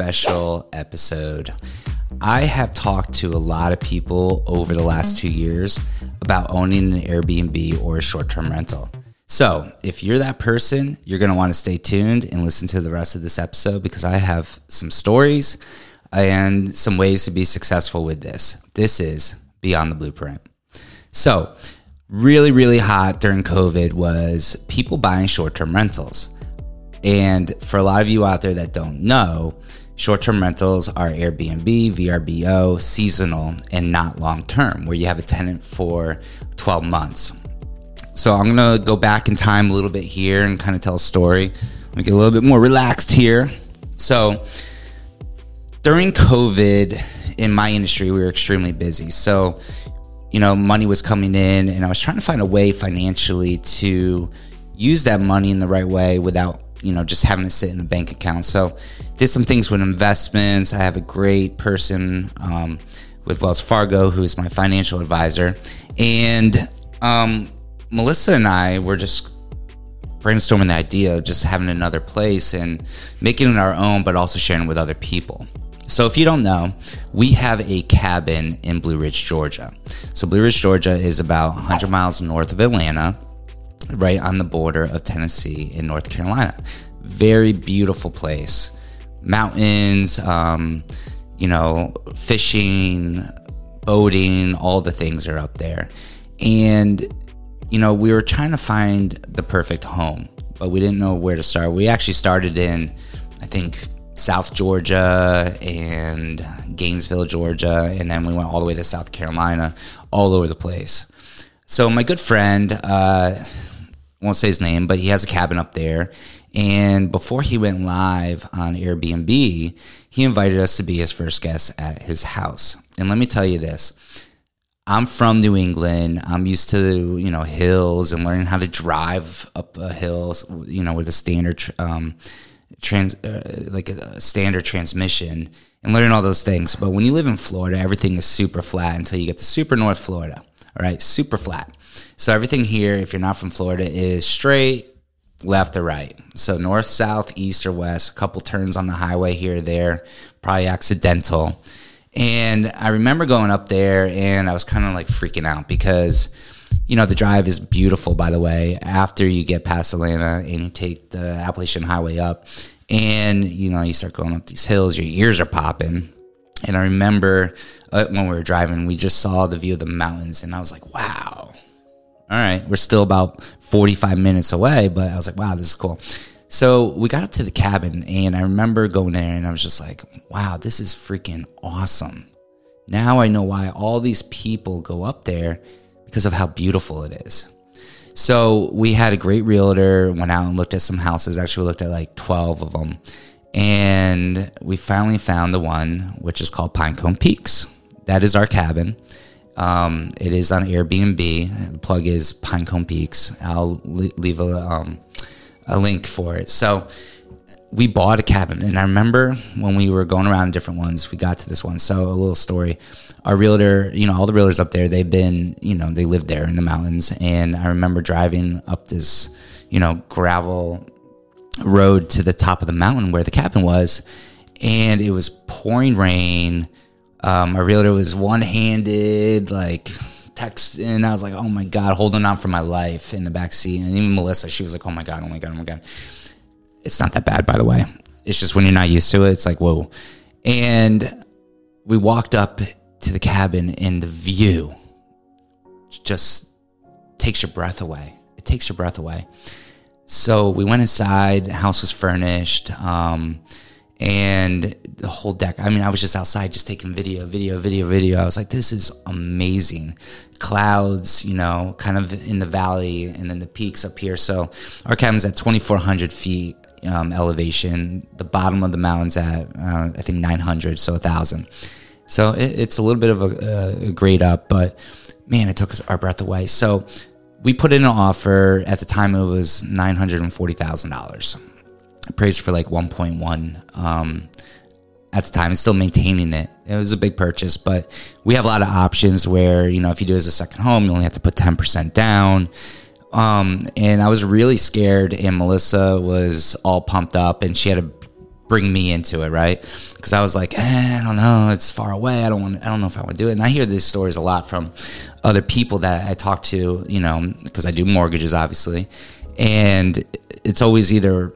special episode. I have talked to a lot of people over the last two years about owning an Airbnb or a short term rental. So, if you're that person, you're going to want to stay tuned and listen to the rest of this episode because I have some stories and some ways to be successful with this. This is Beyond the Blueprint. So, really, really hot during COVID was people buying short term rentals. And for a lot of you out there that don't know, short term rentals are Airbnb, VRBO, seasonal, and not long term, where you have a tenant for 12 months. So I'm to go back in time a little bit here and kind of tell a story. Make it a little bit more relaxed here. So during COVID in my industry, we were extremely busy. So, you know, money was coming in and I was trying to find a way financially to use that money in the right way without you know just having to sit in a bank account so did some things with investments i have a great person um, with wells fargo who's my financial advisor and um, melissa and i were just brainstorming the idea of just having another place and making it our own but also sharing with other people so if you don't know, we have a cabin in Blue Ridge, Georgia. So Blue Ridge, Georgia is about 100 miles north of Atlanta right on the border of Tennessee and North Carolina. Very beautiful place. Mountains, um, you know, fishing, boating, all the things are up there. And, you know, we were trying to find the perfect home, but we didn't know where to start. We actually started in, I think, South Georgia and Gainesville, Georgia, and then we went all the way to South Carolina, all over the place. So my good friend, uh, won't say his name, but he has a cabin up there. And before he went live on Airbnb, he invited us to be his first guest at his house. And let me tell you this. I'm from New England. I'm used to, you know, hills and learning how to drive up a hill, you know, with a standard um, trans uh, like a standard transmission and learning all those things. But when you live in Florida, everything is super flat until you get to super North Florida. All right, super flat. So everything here, if you're not from Florida, is straight left or right. So north, south, east, or west. A couple turns on the highway here or there, probably accidental. And I remember going up there and I was kind of like freaking out because, you know, the drive is beautiful, by the way, after you get past Atlanta and you take the Appalachian Highway up and, you know, you start going up these hills, your ears are popping. And I remember uh, when we were driving, we just saw the view of the mountains and I was like, wow, all right, we're still about 45 minutes away, but I was like, wow, this is cool. So we got up to the cabin, and I remember going there, and I was just like, wow, this is freaking awesome. Now I know why all these people go up there because of how beautiful it is. So we had a great realtor, went out and looked at some houses. Actually, we looked at like 12 of them. And we finally found the one, which is called Pinecone Peaks. That is our cabin. Um, it is on Airbnb. The plug is Pinecone Peaks. I'll leave a, um, a link for it. So we bought a cabin, and I remember when we were going around different ones, we got to this one. So a little story. Our realtor, you know, all the realtors up there, they've been, you know, they live there in the mountains, and I remember driving up this, you know, gravel road to the top of the mountain where the cabin was, and it was pouring rain um, my realtor was one handed, like texting. I was like, oh my God, holding on for my life in the back seat. And even Melissa, she was like, oh my God, oh my God, oh my God. It's not that bad, by the way. It's just when you're not used to it, it's like, whoa. And we walked up to the cabin, and the view just takes your breath away. It takes your breath away. So we went inside, house was furnished. Um, and the whole deck. I mean, I was just outside just taking video, video, video, video. I was like, this is amazing. Clouds, you know, kind of in the valley and then the peaks up here. So our cabin's at 2,400 feet um, elevation. The bottom of the mountain's at, uh, I think, 900, so 1,000. So it, it's a little bit of a, a grade up, but man, it took us our breath away. So we put in an offer. At the time, it was $940,000 appraised for like 1.1 um, at the time and still maintaining it. It was a big purchase, but we have a lot of options where, you know, if you do it as a second home, you only have to put 10% down. Um, and I was really scared, and Melissa was all pumped up, and she had a bring me into it, right? Because I was like, eh, I don't know, it's far away. I don't want. I don't know if I want to do it. And I hear these stories a lot from other people that I talk to, you know, because I do mortgages, obviously, and it's always either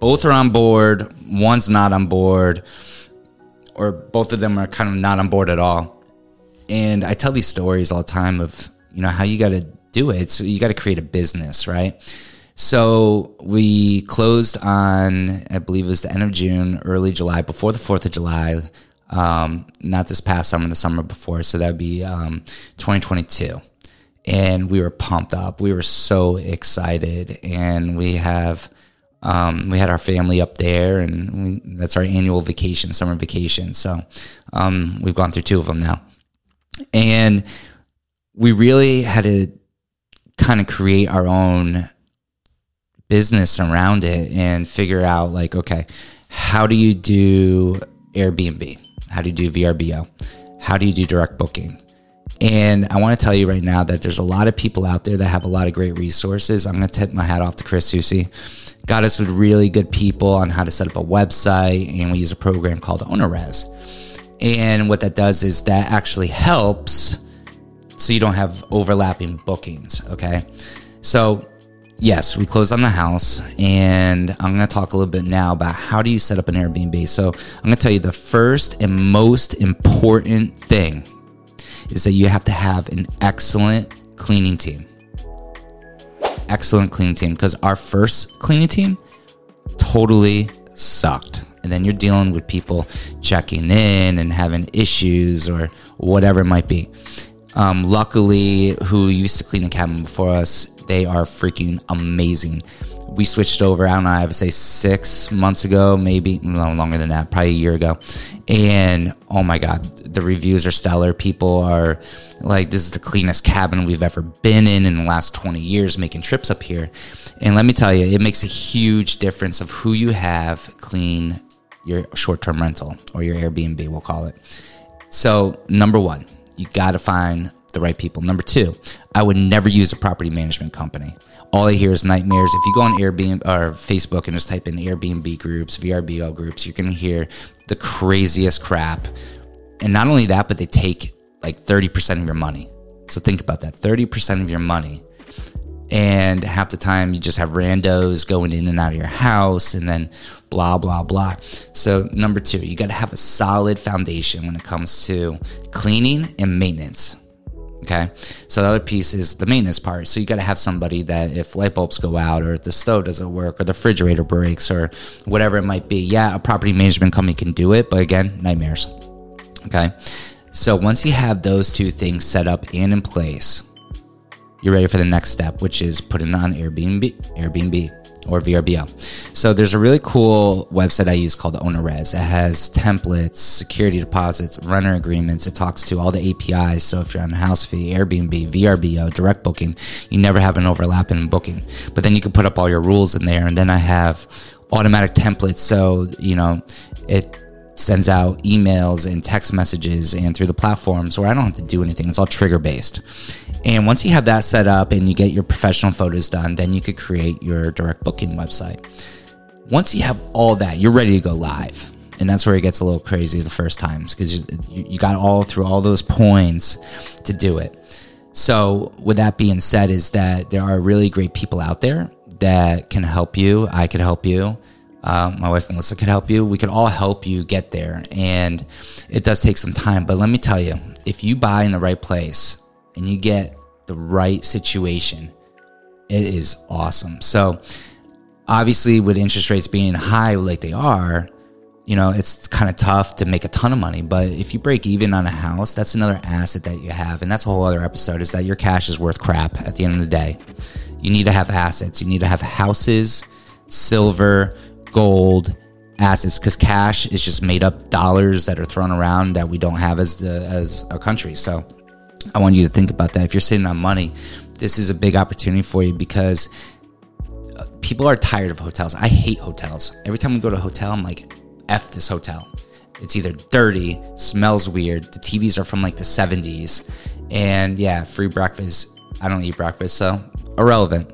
both are on board, one's not on board, or both of them are kind of not on board at all. And I tell these stories all the time of you know how you got to do it. So you got to create a business, right? So we closed on, I believe it was the end of June, early July, before the 4th of July. Um, not this past summer, the summer before. So that would be um, 2022. And we were pumped up. We were so excited. And we have, um, we had our family up there, and we, that's our annual vacation, summer vacation. So um, we've gone through two of them now. And we really had to kind of create our own business around it and figure out like okay how do you do airbnb? How do you do vrbo how do you do direct booking? And i want to tell you right now that there's a lot of people out there that have a lot of great resources. I'm going to tip my hat off to chris susi got us with really good people on how to set up a website and we use a program called OwnerRez and what that does is that actually helps so you don't have overlapping bookings okay so yes, we closed on the house, and I'm going to talk a little bit now about how do you set up an Airbnb. So I'm going to tell you the first and most important thing is that you have to have an excellent cleaning team. Excellent cleaning team because our first cleaning team totally sucked. And then you're dealing with people checking in and having issues or whatever it might be. Um, luckily, who used to clean the cabin before us they are freaking amazing. We switched over, I don't know, I would say six months ago, maybe no longer than that, probably a year ago. And oh my God, the reviews are stellar. People are like, this is the cleanest cabin we've ever been in in the last 20 years making trips up here. And let me tell you, it makes a huge difference of who you have clean your short term rental or your Airbnb, we'll call it. So, number one, you got to find the right people. Number two, I would never use a property management company. All I hear is nightmares. If you go on Airbnb or Facebook and just type in Airbnb groups, VRBO groups, you're going to hear the craziest crap. And not only that, but they take like 30% of your money. So think about that 30% of your money. And half the time you just have randos going in and out of your house and then blah, blah, blah. So, number two, you got to have a solid foundation when it comes to cleaning and maintenance. Okay. So the other piece is the maintenance part. So you got to have somebody that if light bulbs go out or if the stove doesn't work or the refrigerator breaks or whatever it might be, yeah, a property management company can do it. But again, nightmares. Okay. So once you have those two things set up and in place, you're ready for the next step, which is putting on Airbnb. Airbnb or VRBO. So there's a really cool website I use called OwnerRez. It has templates, security deposits, renter agreements. It talks to all the APIs. So if you're on Houfy, Airbnb, VRBO, direct booking, you never have an overlap in booking. But then you can put up all your rules in there. And then I have automatic templates. So, you know, it sends out emails and text messages and through the platforms where I don't have to do anything. It's all trigger based. And once you have that set up and you get your professional photos done, then you could create your direct booking website. Once you have all that, you're ready to go live. And that's where it gets a little crazy the first times because you, you got all through all those points to do it. So, with that being said, is that there are really great people out there that can help you. I could help you. Um, my wife Melissa could help you. We could all help you get there. And it does take some time. But let me tell you, if you buy in the right place and you get the right situation, it is awesome. So, obviously, with interest rates being high like they are, you know, it's kind of tough to make a ton of money. But if you break even on a house, that's another asset that you have. And that's a whole other episode is that your cash is worth crap at the end of the day. You need to have assets. You need to have houses, silver, gold assets because cash is just made up dollars that are thrown around that we don't have as the as a country. So I want you to think about that. If you're sitting on money, this is a big opportunity for you because uh, people are tired of hotels. I hate hotels. Every time we go to a hotel, I'm like, F this hotel. It's either dirty, smells weird, the TVs are from like the 70s, and yeah, free breakfast. I don't eat breakfast, so irrelevant.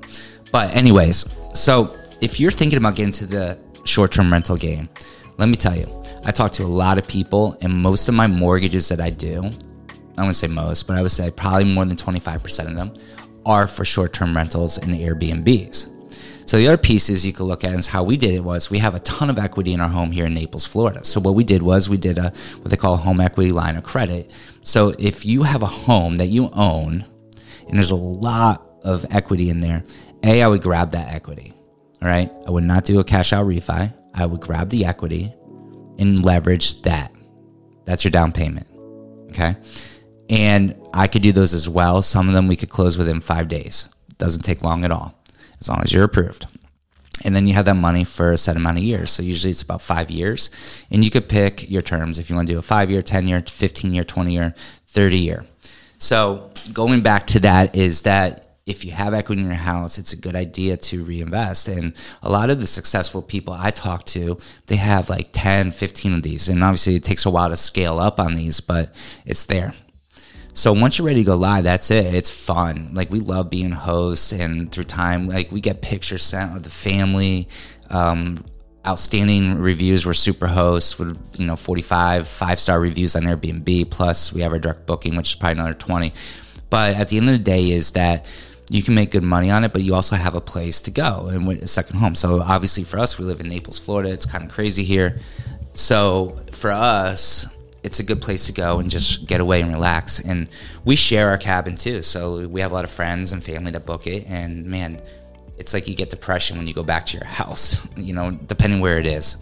But, anyways, so if you're thinking about getting to the short term rental game, Let me tell you, I talk to a lot of people, and most of my mortgages that I do, I wouldn't say most, but I would say probably more than 25% of them are for short term rentals and Airbnbs. So the other pieces you could look at is how we did it was we have a ton of equity in our home here in Naples, Florida. So what we did was we did a what they call a home equity line of credit. So if you have a home that you own and there's a lot of equity in there, A, I would grab that equity. All right. I would not do a cash out refi. I would grab the equity and leverage that. That's your down payment. Okay. And I could do those as well. Some of them we could close within five days. Doesn't take long at all as long as you're approved. And then you have that money for a set amount of years. So usually it's about five years. And you could pick your terms if you want to do a five year, 10 year, 15 year, 20 year, 30 year. So going back to that is that if you have equity in your house, it's a good idea to reinvest. And a lot of the successful people I talk to, they have like 10, 15 of these. And obviously it takes a while to scale up on these, but it's there. So once you're ready to go live, that's it. It's fun. Like we love being hosts, and through time, like we get pictures sent of the family. Um, outstanding reviews. We're super hosts with you know 45 five star reviews on Airbnb. Plus, we have our direct booking, which is probably another 20. But at the end of the day, is that you can make good money on it, but you also have a place to go and a second home. So obviously, for us, we live in Naples, Florida. It's kind of crazy here. So for us, it's a good place to go and just get away and relax. And we share our cabin too. So we have a lot of friends and family that book it. And man, it's like you get depression when you go back to your house, you know, depending where it is.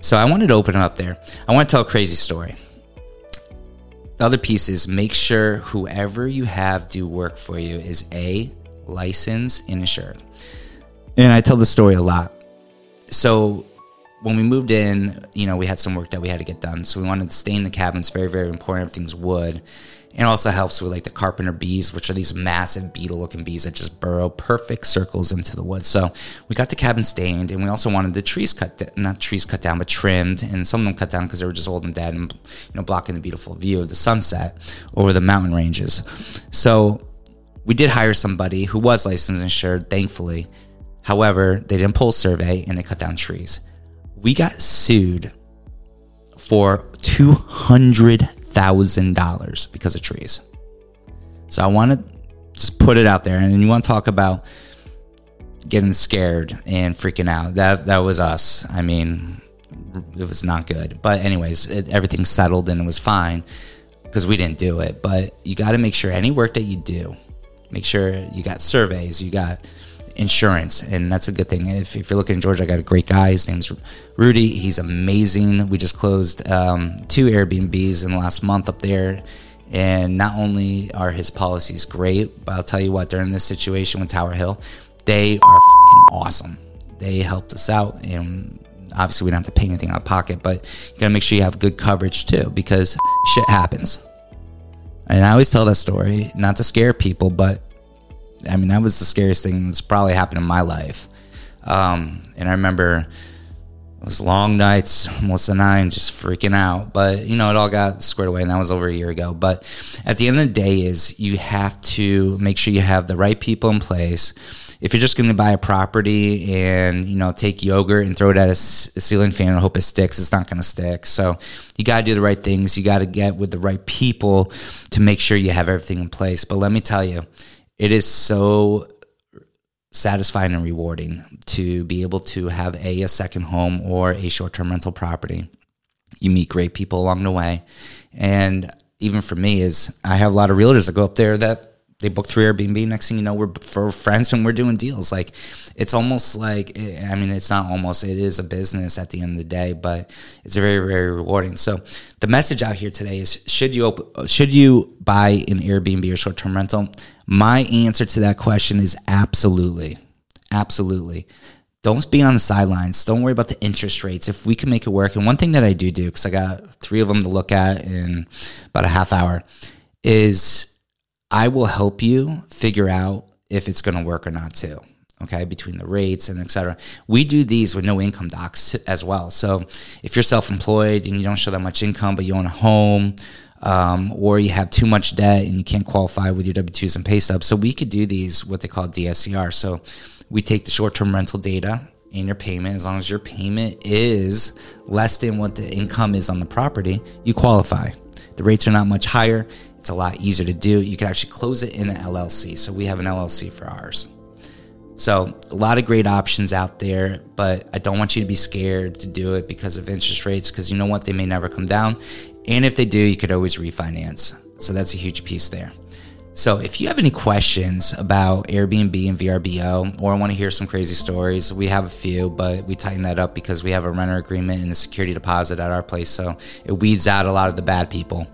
So I wanted to open it up there. I want to tell a crazy story. The other piece is make sure whoever you have do work for you is A, licensed and insured. And I tell the story a lot. So when we moved in, you know, we had some work that we had to get done. So we wanted to stay in the cabin. It's very, very important. Everything's wood. And also helps with like the carpenter bees, which are these massive beetle looking bees that just burrow perfect circles into the wood. So we got the cabin stained and we also wanted the trees cut, not trees cut down, but trimmed. And some of them cut down because they were just old and dead and, you know, blocking the beautiful view of the sunset over the mountain ranges. So we did hire somebody who was licensed and insured, thankfully. However, they didn't pull survey and they cut down trees we got sued for $200,000 because of trees. So I want to just put it out there. And you want to talk about getting scared and freaking out. That, that was us. I mean, it was not good. But, anyways, it, everything settled and it was fine because we didn't do it. But you got to make sure any work that you do, make sure you got surveys, you got insurance, and that's a good thing. If, if you're looking in Georgia, I got a great guy. His name's Rudy. He's amazing. We just closed um, two Airbnbs in the last month up there. And not only are his policies great, but I'll tell you what, during this situation with Tower Hill, they are awesome. They helped us out, and obviously we don't have to pay anything out of pocket, but you gotta make sure you have good coverage too, because shit happens. And I always tell that story, not to scare people, but I mean, that was the scariest thing that's probably happened in my life. Um, and I remember it was long nights, Melissa and I, just freaking out. But you know, it all got squared away, and that was over a year ago. But at the end of the day, is you have to make sure you have the right people in place. If you're just going to buy a property and you know take yogurt and throw it at a, ceiling fan and hope it sticks, it's not going to stick. So you got to do the right things. You got to get with the right people to make sure you have everything in place. But let me tell you, it is so satisfying and rewarding to be able to have a, a second home or a short-term rental property. You meet great people along the way. And even for me is i have a lot of realtors that go up there that they book through Airbnb. Next thing you know, we're for friends and we're doing deals. Like it's almost like eh, I mean, it's not almost. It is a business at the end of the day, but it's very very rewarding. So the message out here today is: should you open, should you buy an Airbnb or short term rental? My answer to that question is absolutely. Absolutely. Don't be on the sidelines. Don't worry about the interest rates. If we can make it work, and one thing that I do do, because I got three of them to look at in about a half hour, is I will help you figure out if it's going to work or not too. Okay, between the rates and etc. We do these with no income docs as well. So if you're self-employed and you don't show that much income, but you own a home, um, or you have too much debt and you can't qualify with your W 2s and pay stubs. So we could do these, what they call DSCR. So we take the short term rental data and your payment, as long as your payment is less than what the income is on the property, you qualify. The rates are not much higher. It's a lot easier to do. You can actually close it in an LLC. So we have an LLC for ours. So, a lot of great options out there, but I don't want you to be scared to do it because of interest rates, because you know what? They may never come down. And if they do, you could always refinance. So, that's a huge piece there. So, if you have any questions about Airbnb and VRBO, or want to hear some crazy stories, we have a few, but we tighten that up because we have a renter agreement and a security deposit at our place. So, it weeds out a lot of the bad people.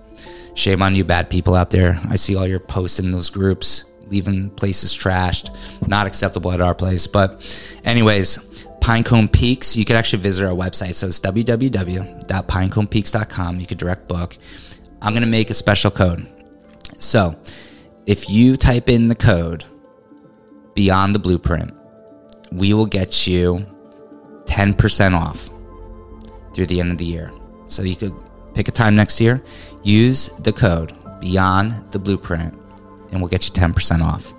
Shame on you, bad people out there. I see all your posts in those groups leaving places trashed. Not acceptable at our place. But, anyways, Pinecone Peaks, you could actually visit our website. So it's www.pineconepeaks.com. You could direct book. I'm going to make a special code. So if you type in the code beyond the blueprint, we will get you 10% off through the end of the year. So you could pick a time next year, use the code beyond the blueprint and we'll get you 10% off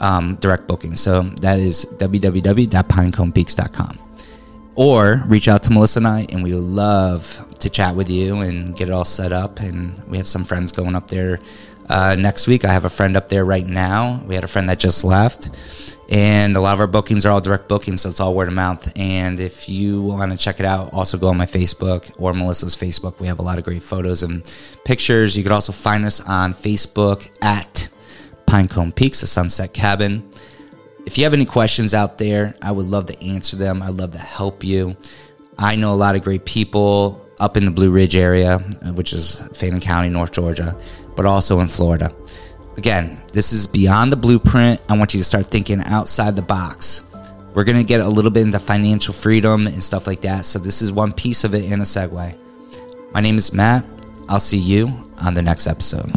um, direct booking. So that is www.pineconepeaks.com. Or reach out to Melissa and I, and we love to chat with you and get it all set up. And we have some friends going up there uh, next week. I have a friend up there right now. We had a friend that just left. And a lot of our bookings are all direct bookings, so it's all word of mouth. And if you want to check it out, also go on my Facebook or Melissa's Facebook. We have a lot of great photos and pictures. You could also find us on Facebook at Pinecone Peaks, the Sunset Cabin. If you have any questions out there, I would love to answer them. I'd love to help you. I know a lot of great people up in the Blue Ridge area, which is Fannin County, North Georgia, but also in Florida. Again, this is beyond the blueprint. I want you to start thinking outside the box. We're going to get a little bit into financial freedom and stuff like that. So, this is one piece of it in a segue. My name is Matt. I'll see you on the next episode.